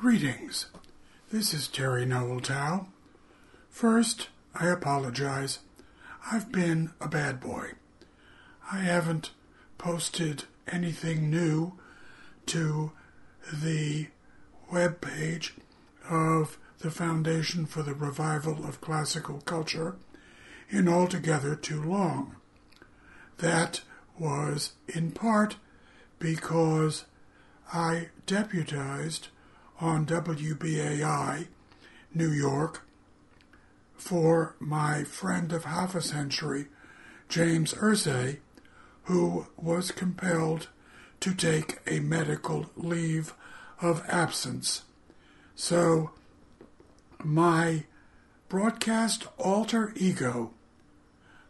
Greetings. This is Terry Noel First, I apologize. I've been a bad boy. I haven't posted anything new to the web page of the Foundation for the Revival of Classical Culture in altogether too long. That was in part because I deputized on WBAI New York for my friend of half a century, James Irsay, who was compelled to take a medical leave of absence. So, my broadcast alter ego,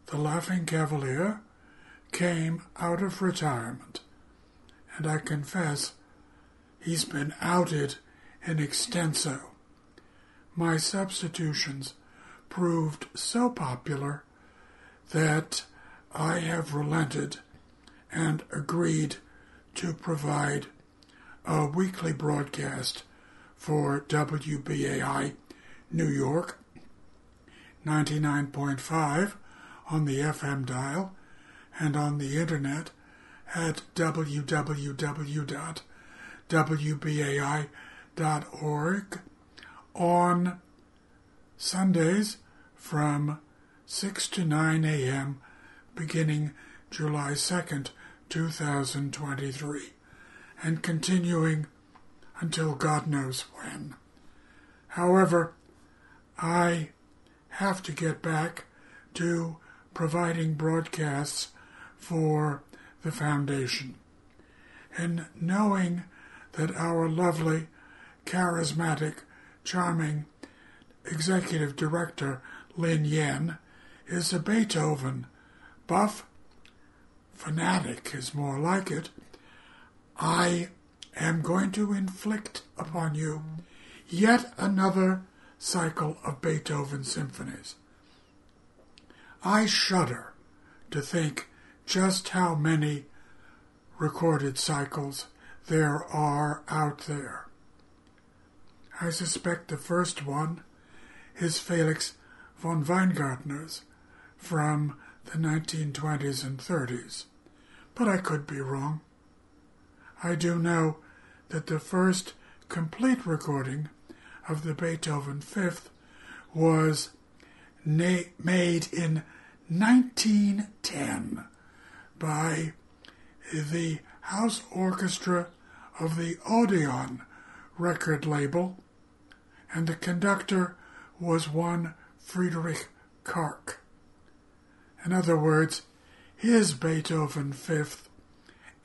the Laughing Cavalier, came out of retirement. And I confess, he's been outed in extenso. My substitutions proved so popular that I have relented and agreed to provide a weekly broadcast for WBAI New York 99.5 on the FM dial and on the internet at www.wbai.org on Sundays from 6 to 9 a.m. beginning July 2nd, 2023, and continuing until God knows when. However, I have to get back to providing broadcasts for the foundation. And knowing that our lovely, charismatic, charming executive director, Lin Yen, is a Beethoven buff, fanatic is more like it, I am going to inflict upon you yet another cycle of Beethoven symphonies. I shudder to think just how many recorded cycles there are out there. I suspect the first one is Felix von Weingartner's from the 1920s and 30s, but I could be wrong. I do know that the first complete recording of the Beethoven Fifth was na- made in 1910 by the house orchestra of the Odeon record label, and the conductor was one Friedrich Kark. In other words, his Beethoven Fifth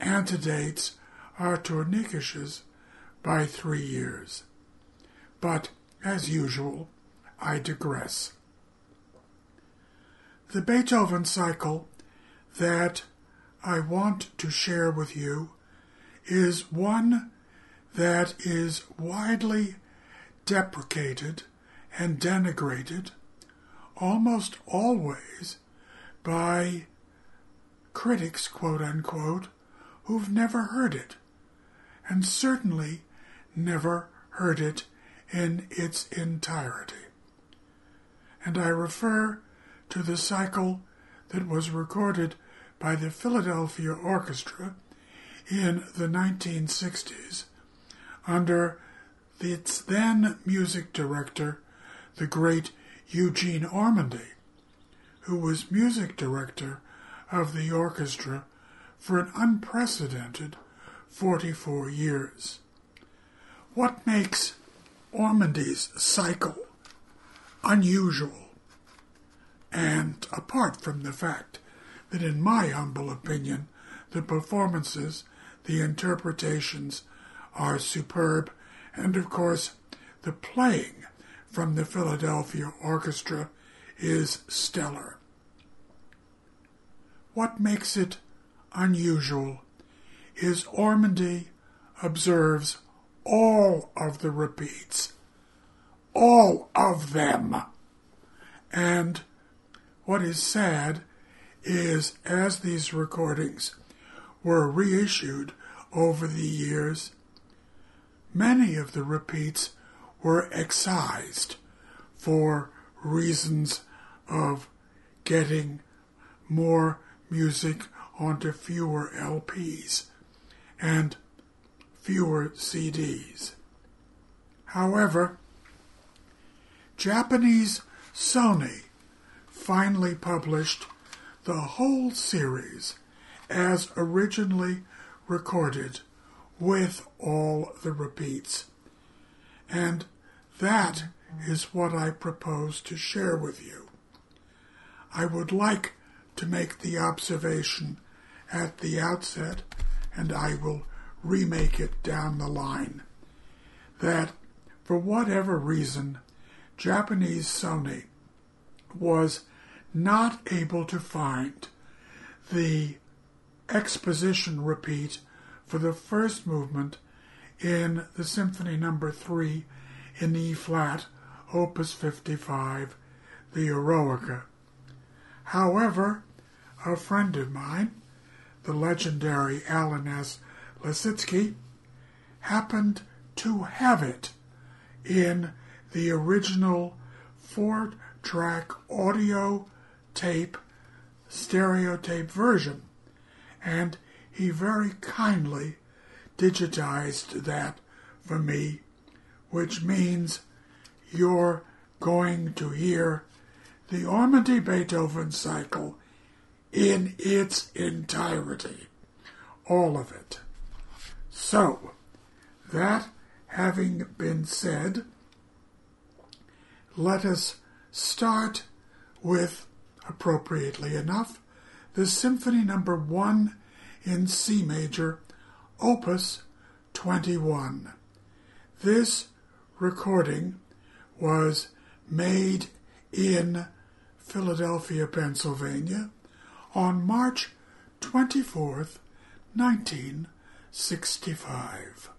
antedates Artur Nikisch's by three years. But, as usual, I digress. The Beethoven cycle that I want to share with you is one that is widely deprecated and denigrated almost always by critics, quote unquote, who've never heard it, and certainly never heard it in its entirety. And I refer to the cycle that was recorded by the Philadelphia Orchestra in the 1960s under its then music director, the great Eugene Ormandy, who was music director of the orchestra for an unprecedented 44 years. What makes Ormandy's cycle unusual, and apart from the fact that, in my humble opinion, the performances, the interpretations are superb, and of course, the playing from the Philadelphia Orchestra is stellar. What makes it unusual is Ormandy observes all of the repeats, all of them. And what is sad is as these recordings were reissued over the years, many of the repeats were excised for reasons of getting more music onto fewer LPs and fewer CDs. However, Japanese Sony finally published the whole series as originally recorded with all the repeats. And that is what I propose to share with you. I would like to make the observation at the outset, and I will remake it down the line, that for whatever reason, Japanese Sony was not able to find the exposition repeat for the first movement in the Symphony Number no. 3 in E flat, Opus 55, the Eroica. However, a friend of mine, the legendary Alan S. Lisitsky, happened to have it in the original four track audio tape, stereo tape version, and he very kindly digitized that for me, which means you're going to hear the Ormandy Beethoven cycle in its entirety. All of it. So, that having been said, let us start with, appropriately enough, the Symphony Number no. 1 in C major, Opus 21. This recording was made in Philadelphia, Pennsylvania on March 24th, 1965.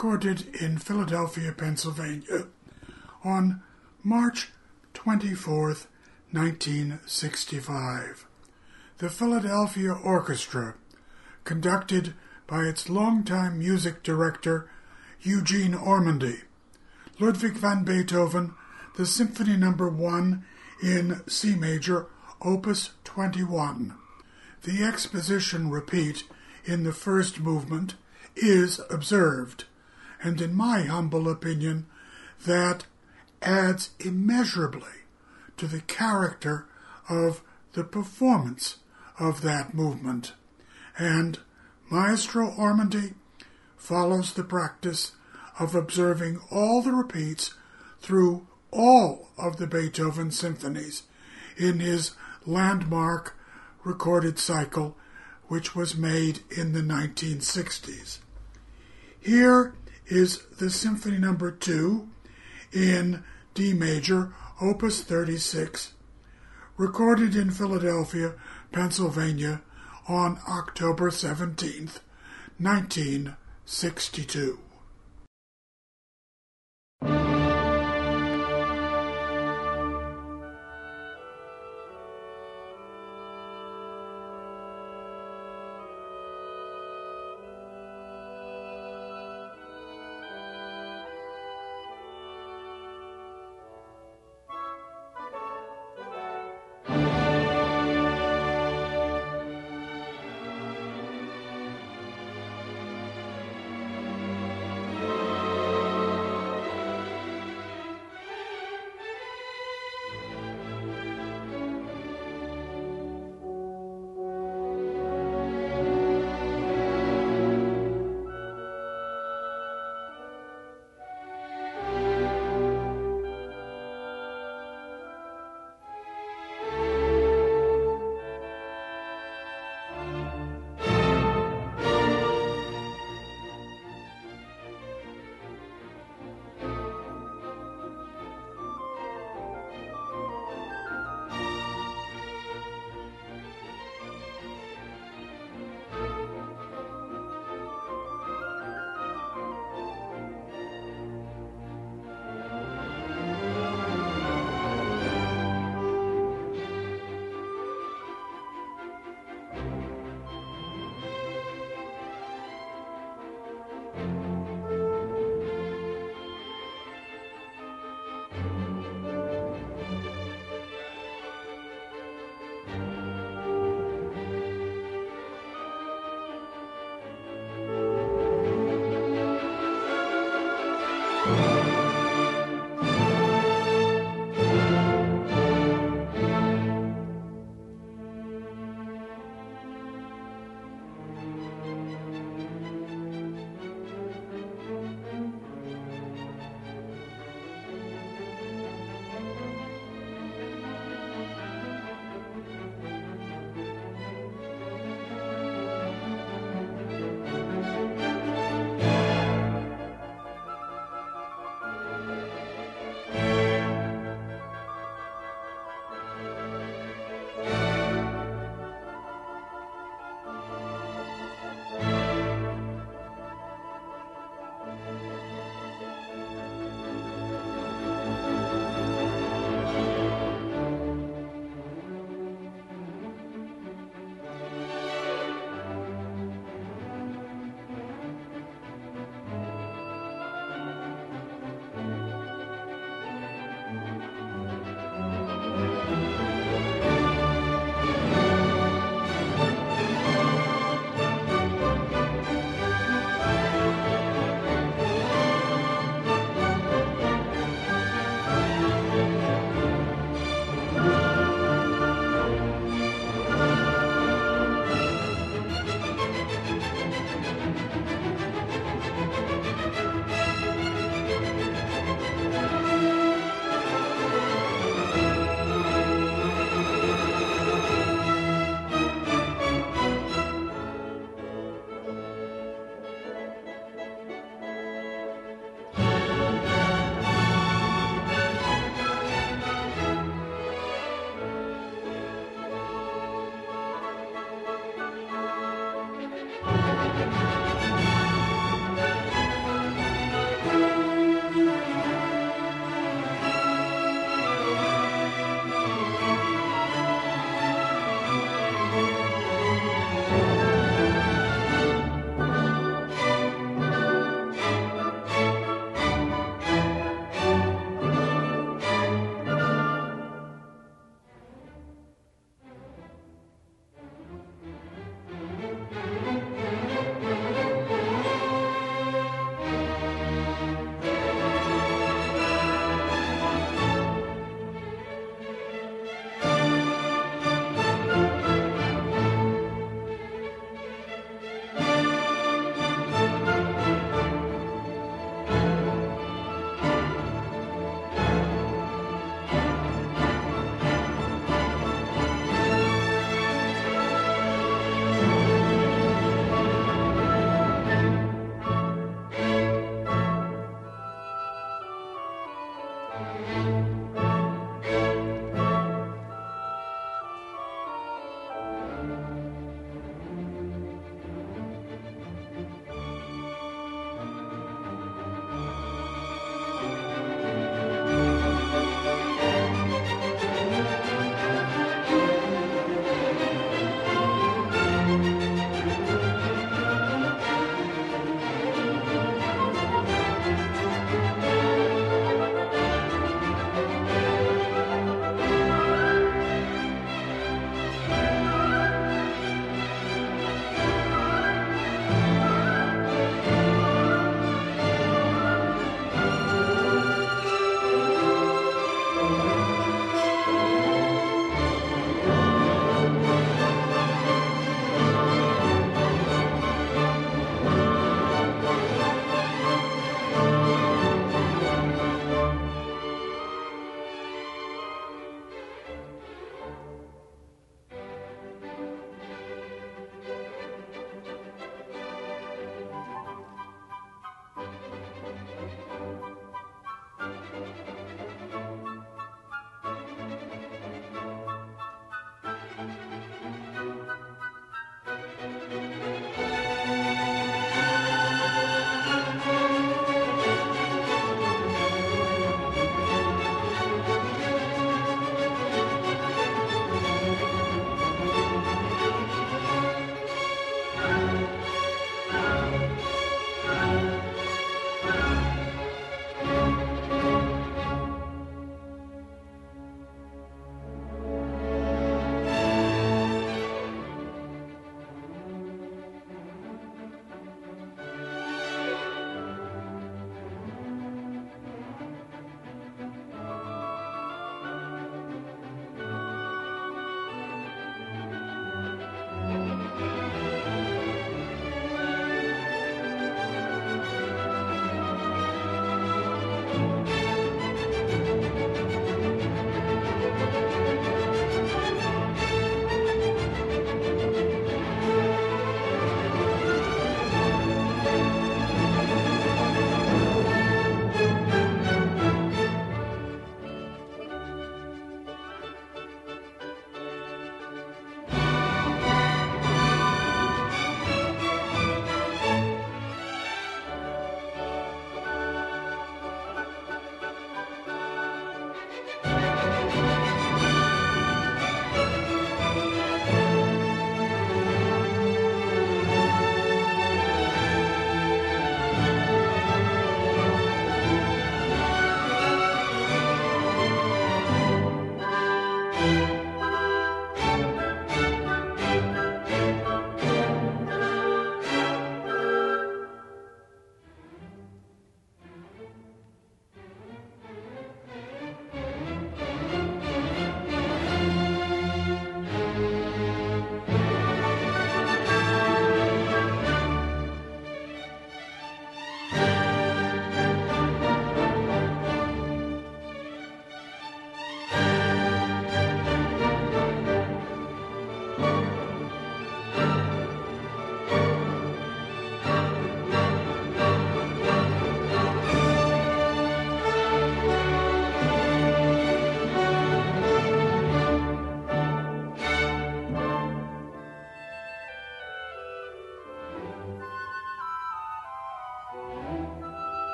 Recorded in Philadelphia, Pennsylvania on March 24, 1965. The Philadelphia Orchestra, conducted by its longtime music director Eugene Ormandy, Ludwig van Beethoven, the Symphony No. 1 in C major, Opus 21. The exposition repeat in the first movement is observed and in my humble opinion, that adds immeasurably to the character of the performance of that movement. And Maestro Ormandy follows the practice of observing all the repeats through all of the Beethoven symphonies in his landmark recorded cycle, which was made in the 1960s. Here is the Symphony Number no. 2 in D major, Opus 36, recorded in Philadelphia, Pennsylvania on October 17, 1962.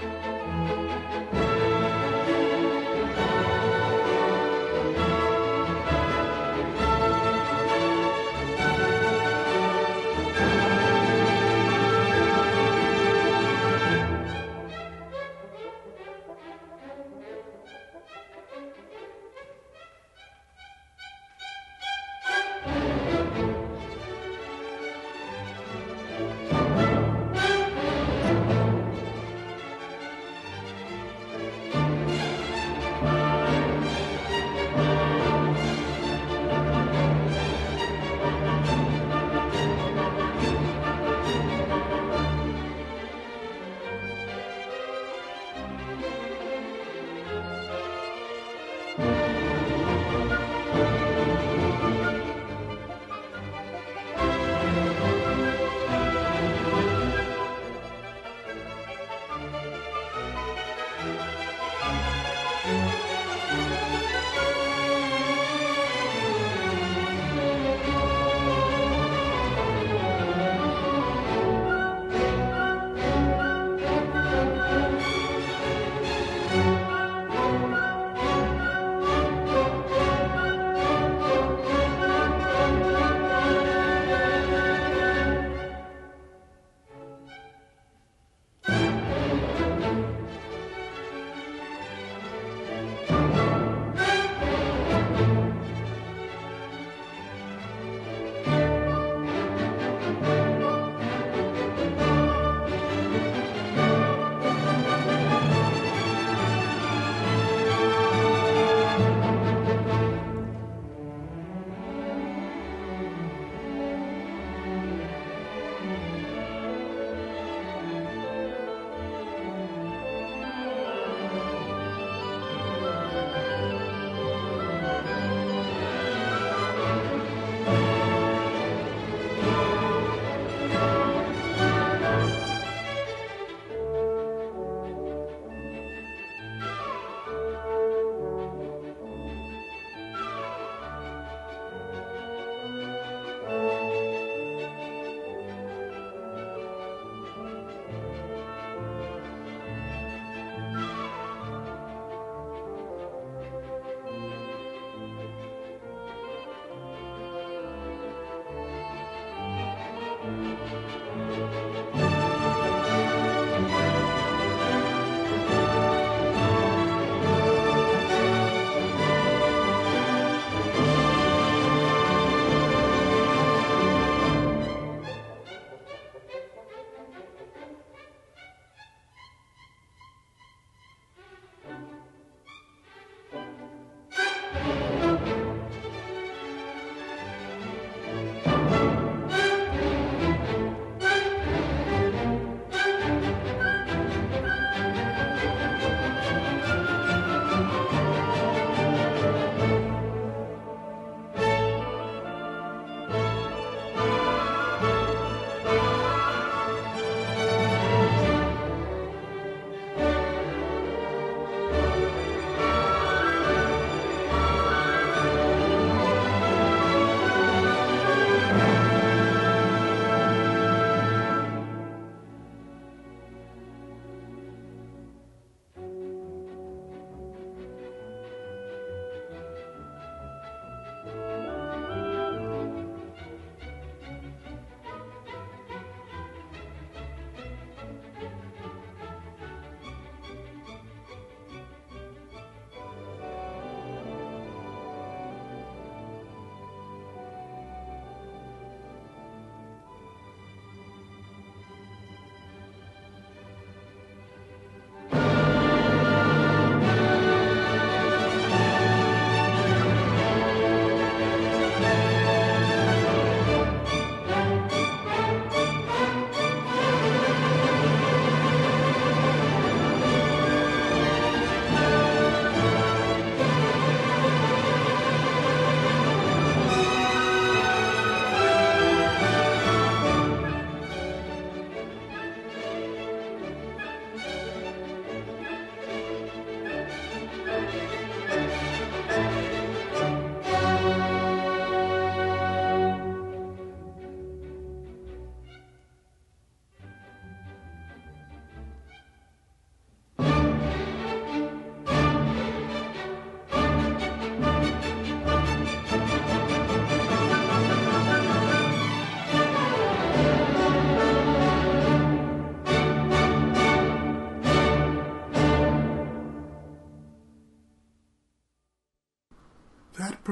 Música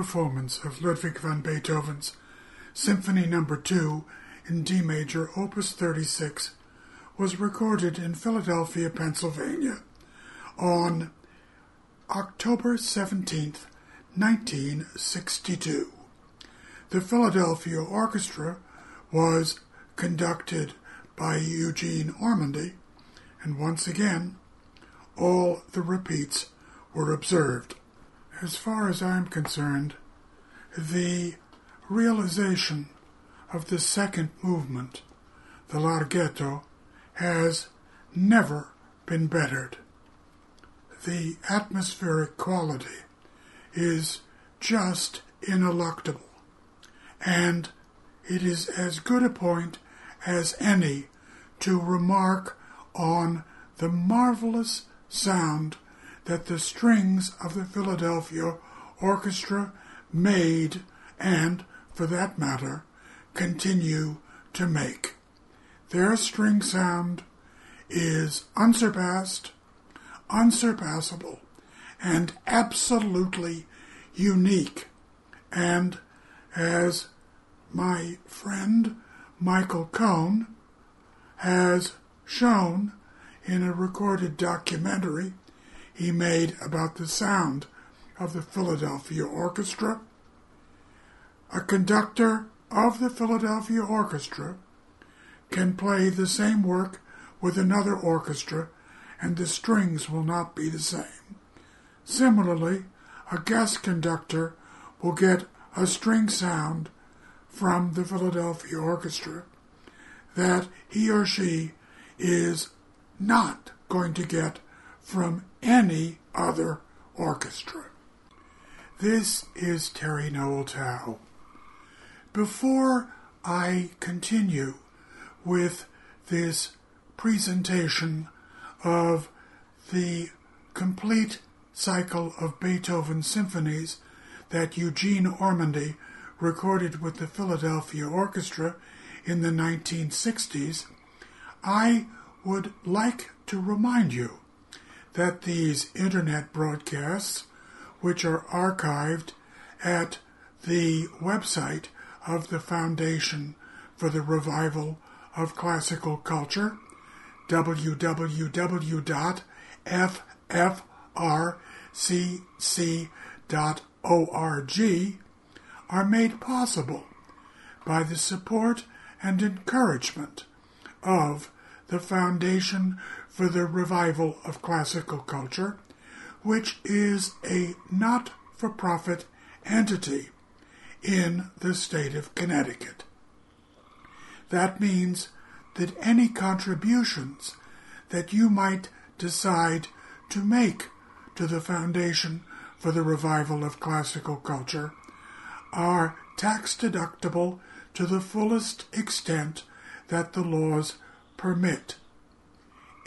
performance of Ludwig van Beethoven's Symphony No. 2 in D major, Opus 36, was recorded in Philadelphia, Pennsylvania on October 17, 1962. The Philadelphia Orchestra was conducted by Eugene Ormandy, and once again, all the repeats were observed. As far as I'm concerned, the realization of the second movement, the larghetto, has never been bettered. The atmospheric quality is just ineluctable and it is as good a point as any to remark on the marvelous sound that the strings of the Philadelphia Orchestra made and, for that matter, continue to make. Their string sound is unsurpassed, unsurpassable, and absolutely unique, and as my friend Michael Cohn has shown in a recorded documentary he made about the sound of the Philadelphia Orchestra. A conductor of the Philadelphia Orchestra can play the same work with another orchestra and the strings will not be the same. Similarly, a guest conductor will get a string sound from the Philadelphia Orchestra that he or she is not going to get from any other orchestra. This is Terry Noel Tao. Before I continue with this presentation of the complete cycle of Beethoven symphonies that Eugene Ormandy recorded with the Philadelphia Orchestra in the 1960s, I would like to remind you that these internet broadcasts, which are archived at the website of the Foundation for the Revival of Classical Culture, www.ffrcc.org, are made possible by the support and encouragement of the Foundation for the Revival of Classical Culture, which is a not for profit entity in the state of Connecticut. That means that any contributions that you might decide to make to the Foundation for the revival of classical culture are tax deductible to the fullest extent that the laws permit.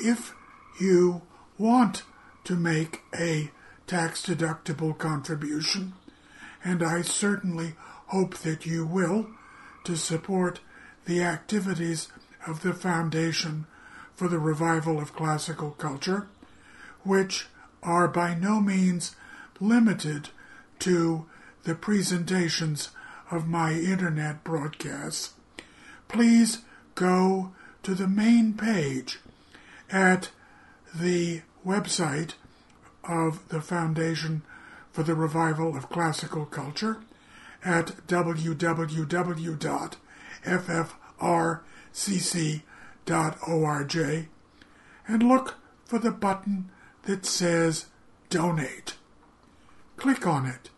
If you want to make a tax deductible contribution, and I certainly hope that you will, to support the activities of the Foundation for the Revival of Classical Culture, which are by no means limited to the presentations of my internet broadcasts, please go to the main page at the website of the Foundation for the Revival of Classical Culture at www.ffrcc.org and look for the button that says Donate. Click on it.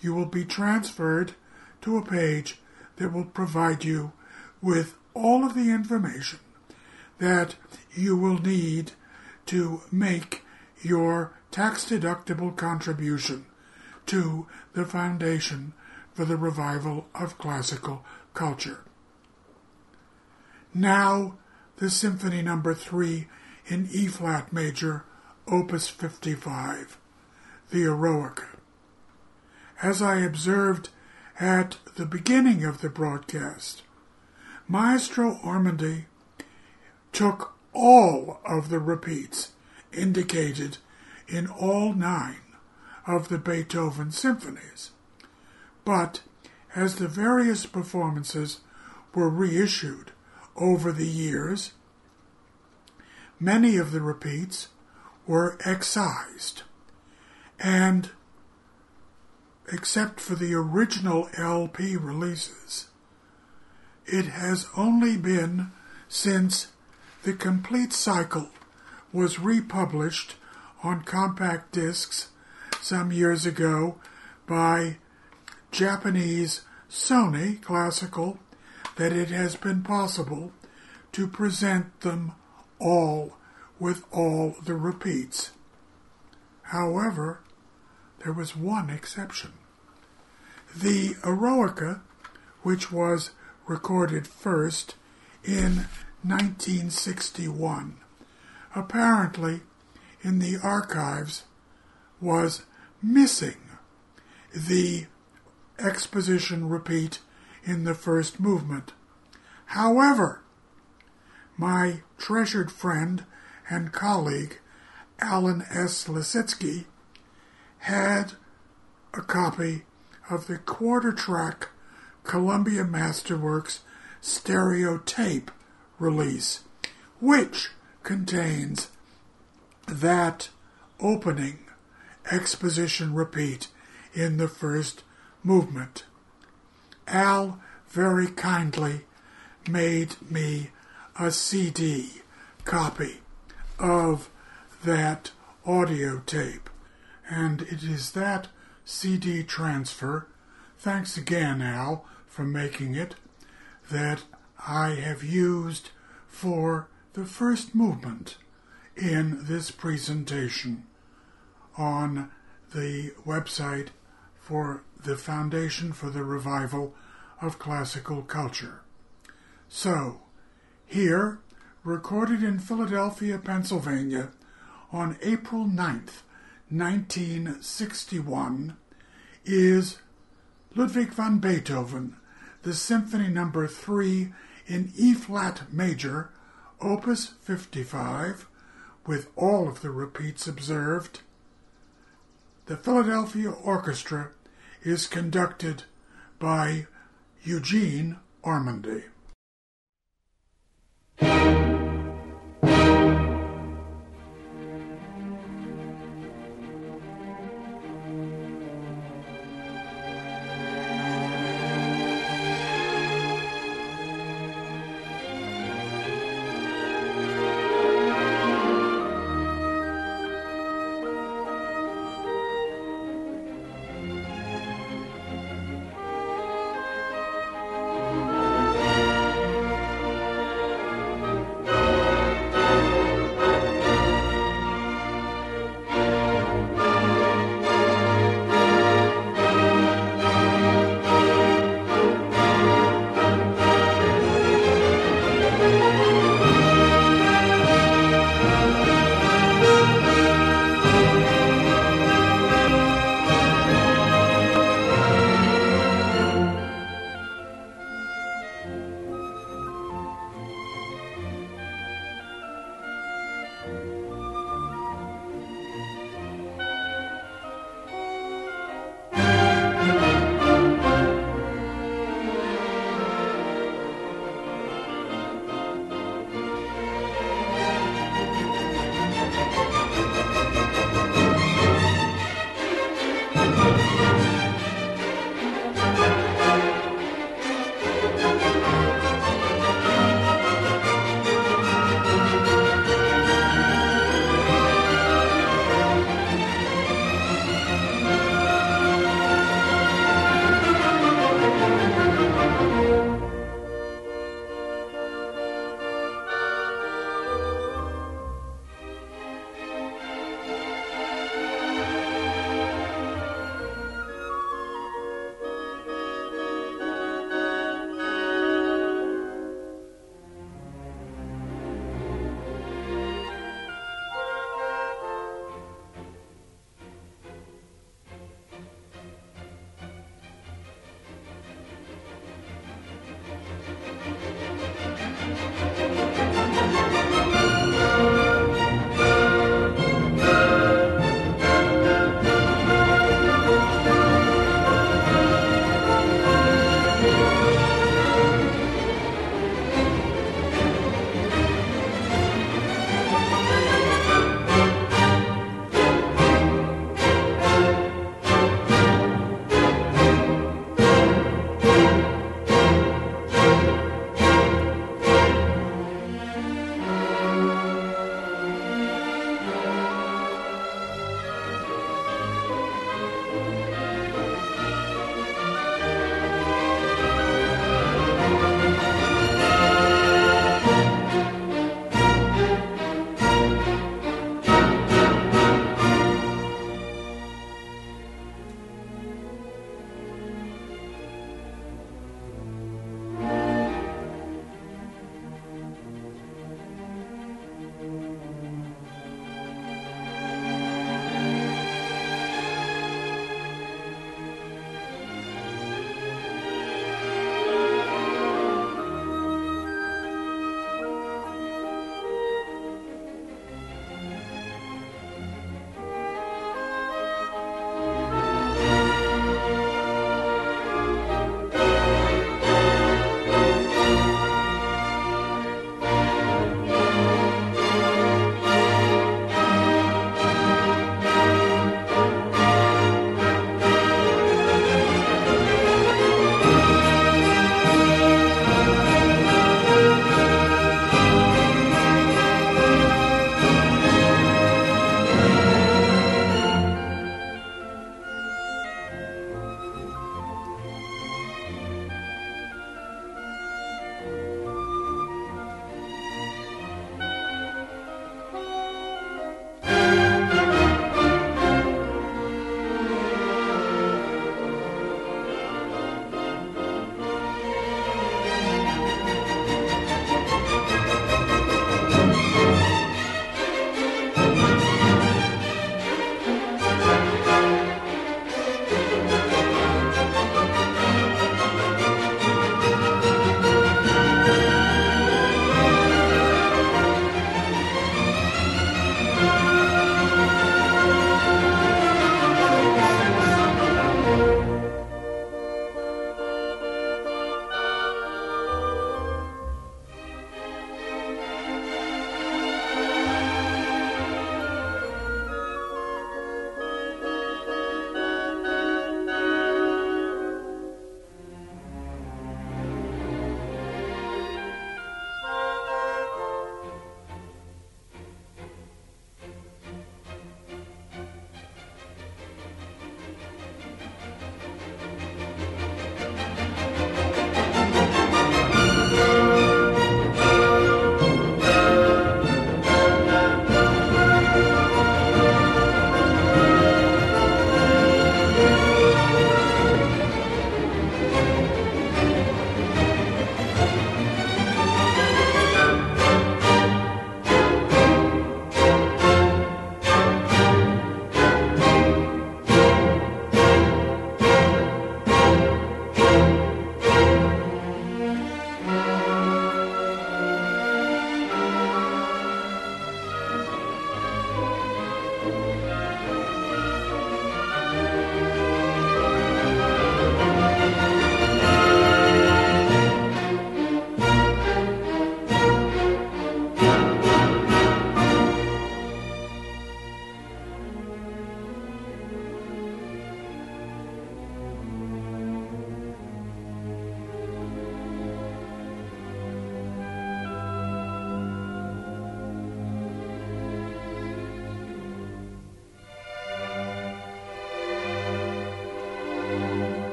You will be transferred to a page that will provide you with all of the information that you will need to make your tax deductible contribution to the Foundation for the Revival of Classical Culture. Now, the Symphony Number no. 3 in E flat major, Opus 55, the Eroica. As I observed at the beginning of the broadcast, Maestro Ormandy took all of the repeats indicated in all nine of the Beethoven symphonies. but as the various performances were reissued over the years, many of the repeats were excised, and except for the original LP releases, it has only been since the complete cycle was republished on compact discs some years ago by Japanese Sony Classical that it has been possible to present them all with all the repeats. However, there was one exception. The Eroica, which was recorded first in 1961, apparently in the archives was missing the exposition repeat in the first movement. However, my treasured friend and colleague Alan S. Lisitsky had a copy of the quarter track Columbia Masterworks stereo tape release, which contains that opening exposition repeat in the first movement. Al very kindly made me a CD copy of that audio tape, and it is that CD transfer, thanks again, Al, for making it, that I have used for the first movement in this presentation on the website for the Foundation for the Revival of Classical Culture. So, here, recorded in Philadelphia, Pennsylvania, on April 9th, 1961, is Ludwig van Beethoven, the Symphony Number no. 3 in E flat major, Opus 55, with all of the repeats observed. The Philadelphia Orchestra is conducted by Eugene Ormandy.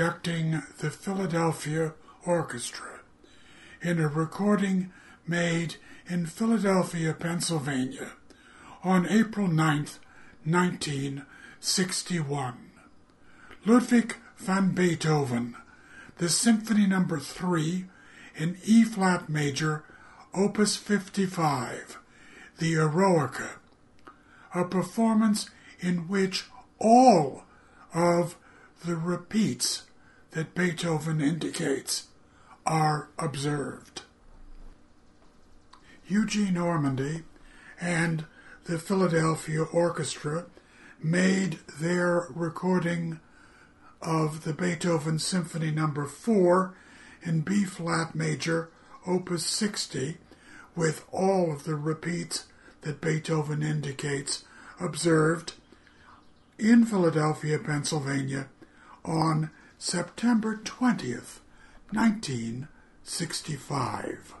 Conducting the Philadelphia Orchestra in a recording made in Philadelphia, Pennsylvania on April 9, 1961. Ludwig van Beethoven, the Symphony Number no. 3 in E flat major, Opus 55, the Eroica, a performance in which all of the repeats that Beethoven indicates are observed. Eugene Ormandy and the Philadelphia Orchestra made their recording of the Beethoven Symphony Number no. 4 in B flat major, opus 60, with all of the repeats that Beethoven indicates observed in Philadelphia, Pennsylvania on September 20th, 1965.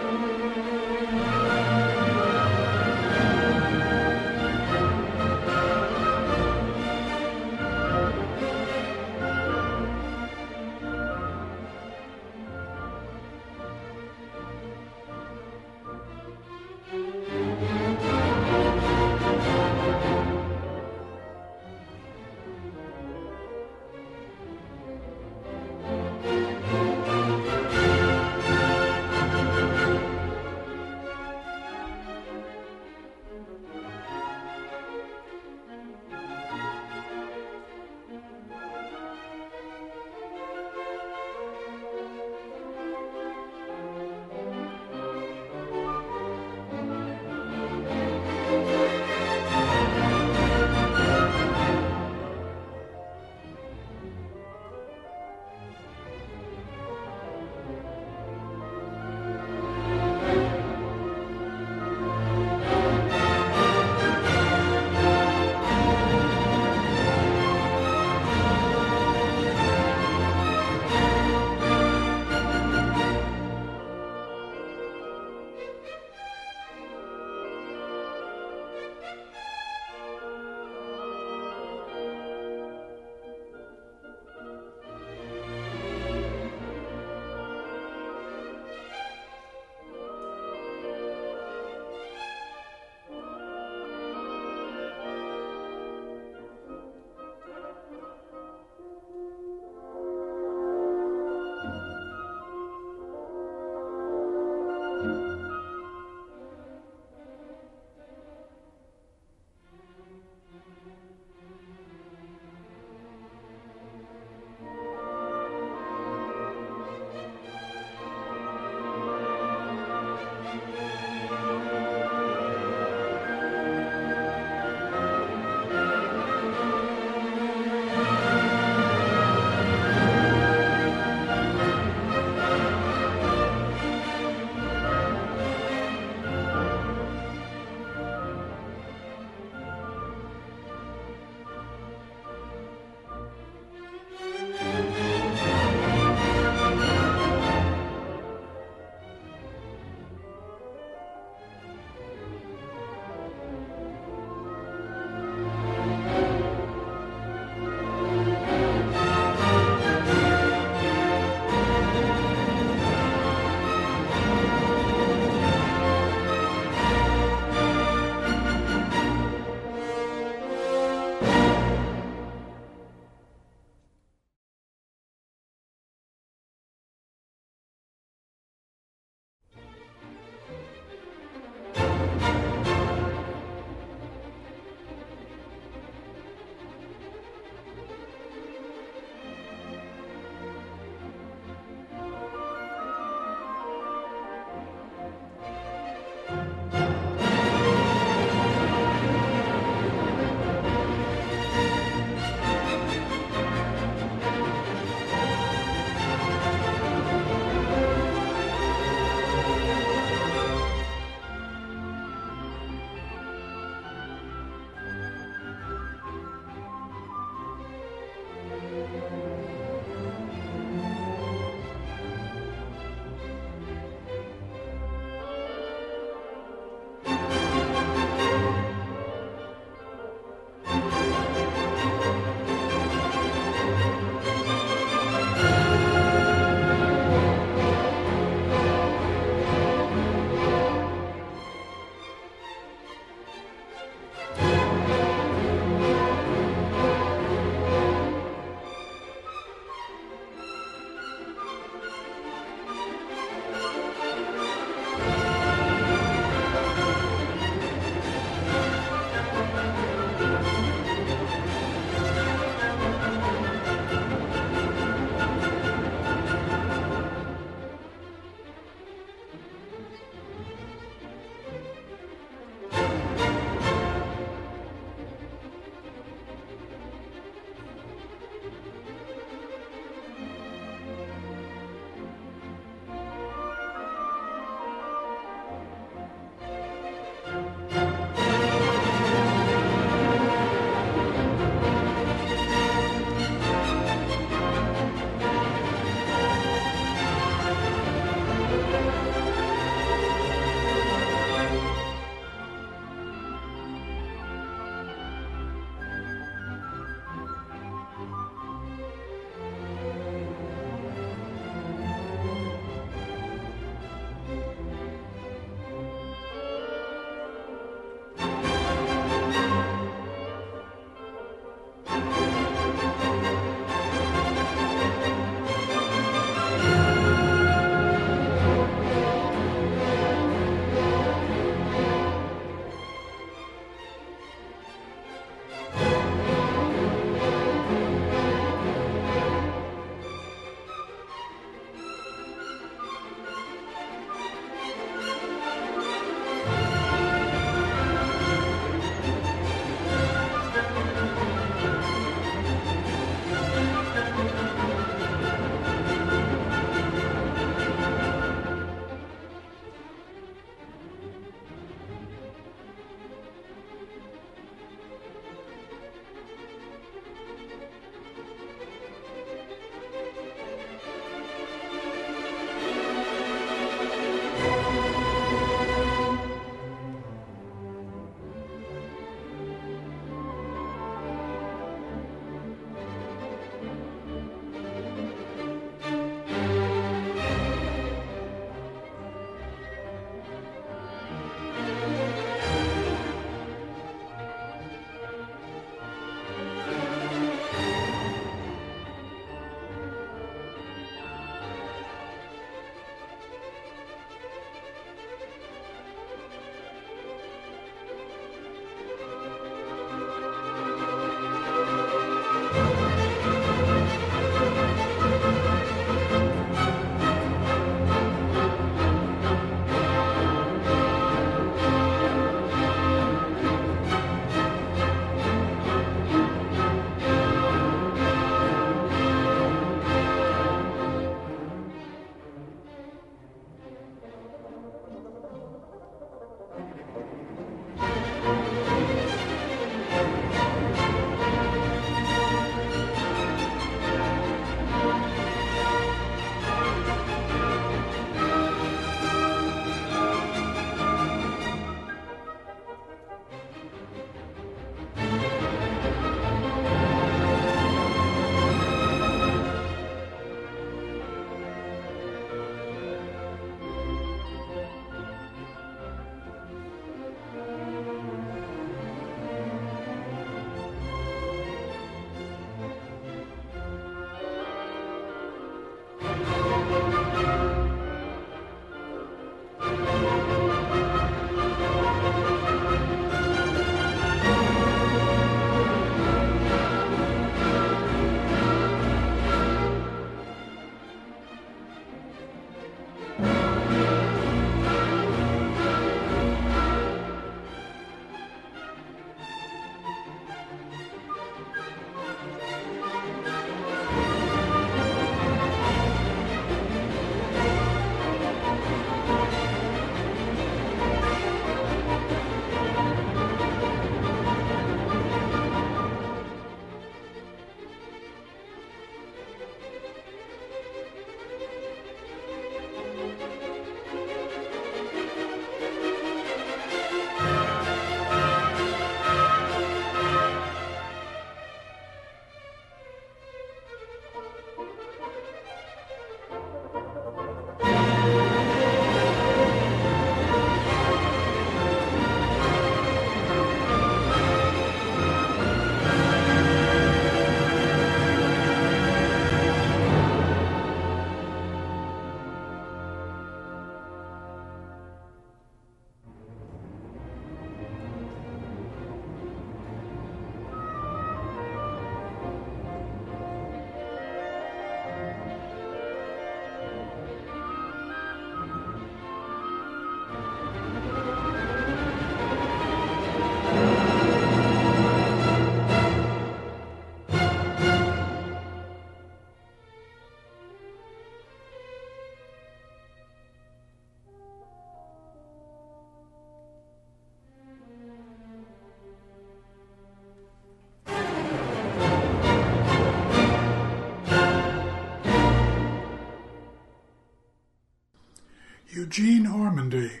Eugene Ormandy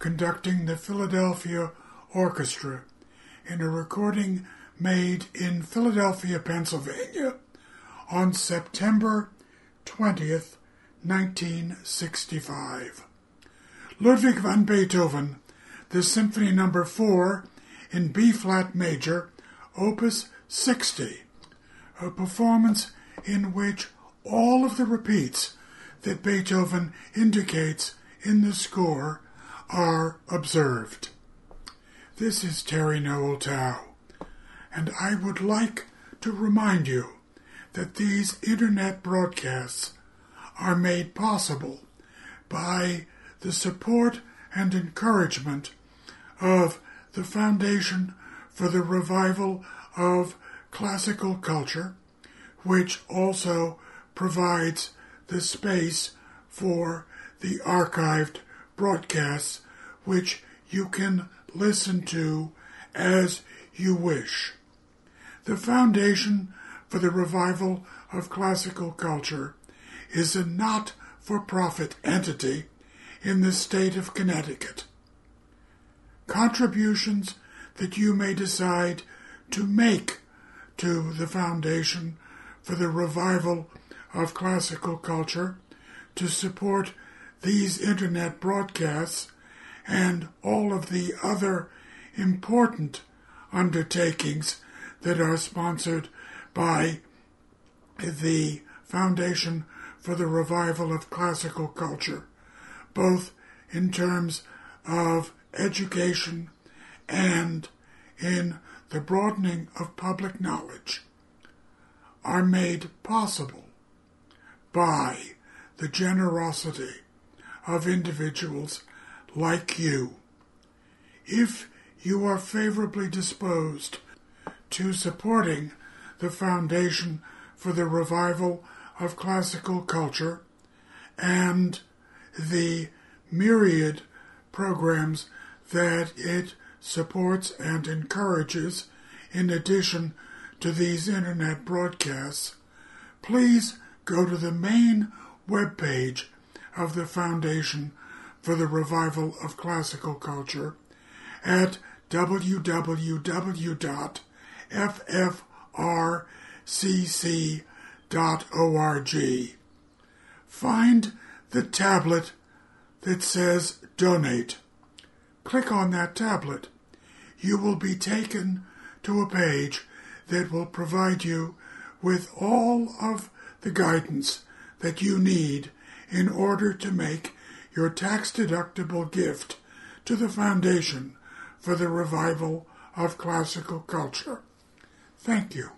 conducting the Philadelphia Orchestra in a recording made in Philadelphia, Pennsylvania on September 20th, 1965. Ludwig van Beethoven, the Symphony Number no. 4 in B flat major, Opus 60, a performance in which all of the repeats that Beethoven indicates in the score are observed. This is Terry Noel Tao, and I would like to remind you that these internet broadcasts are made possible by the support and encouragement of the Foundation for the Revival of Classical Culture, which also provides the space for the archived broadcasts which you can listen to as you wish. The Foundation for the Revival of Classical Culture is a not for profit entity in the state of Connecticut. Contributions that you may decide to make to the Foundation for the Revival of Classical Culture to support these internet broadcasts and all of the other important undertakings that are sponsored by the Foundation for the Revival of Classical Culture, both in terms of education and in the broadening of public knowledge, are made possible by the generosity of individuals like you. If you are favorably disposed to supporting the Foundation for the Revival of Classical Culture and the myriad programs that it supports and encourages in addition to these internet broadcasts, please go to the main webpage of the Foundation for the Revival of Classical Culture at www.ffrcc.org. Find the tablet that says Donate. Click on that tablet. You will be taken to a page that will provide you with all of the guidance that you need in order to make your tax deductible gift to the Foundation for the Revival of Classical Culture. Thank you.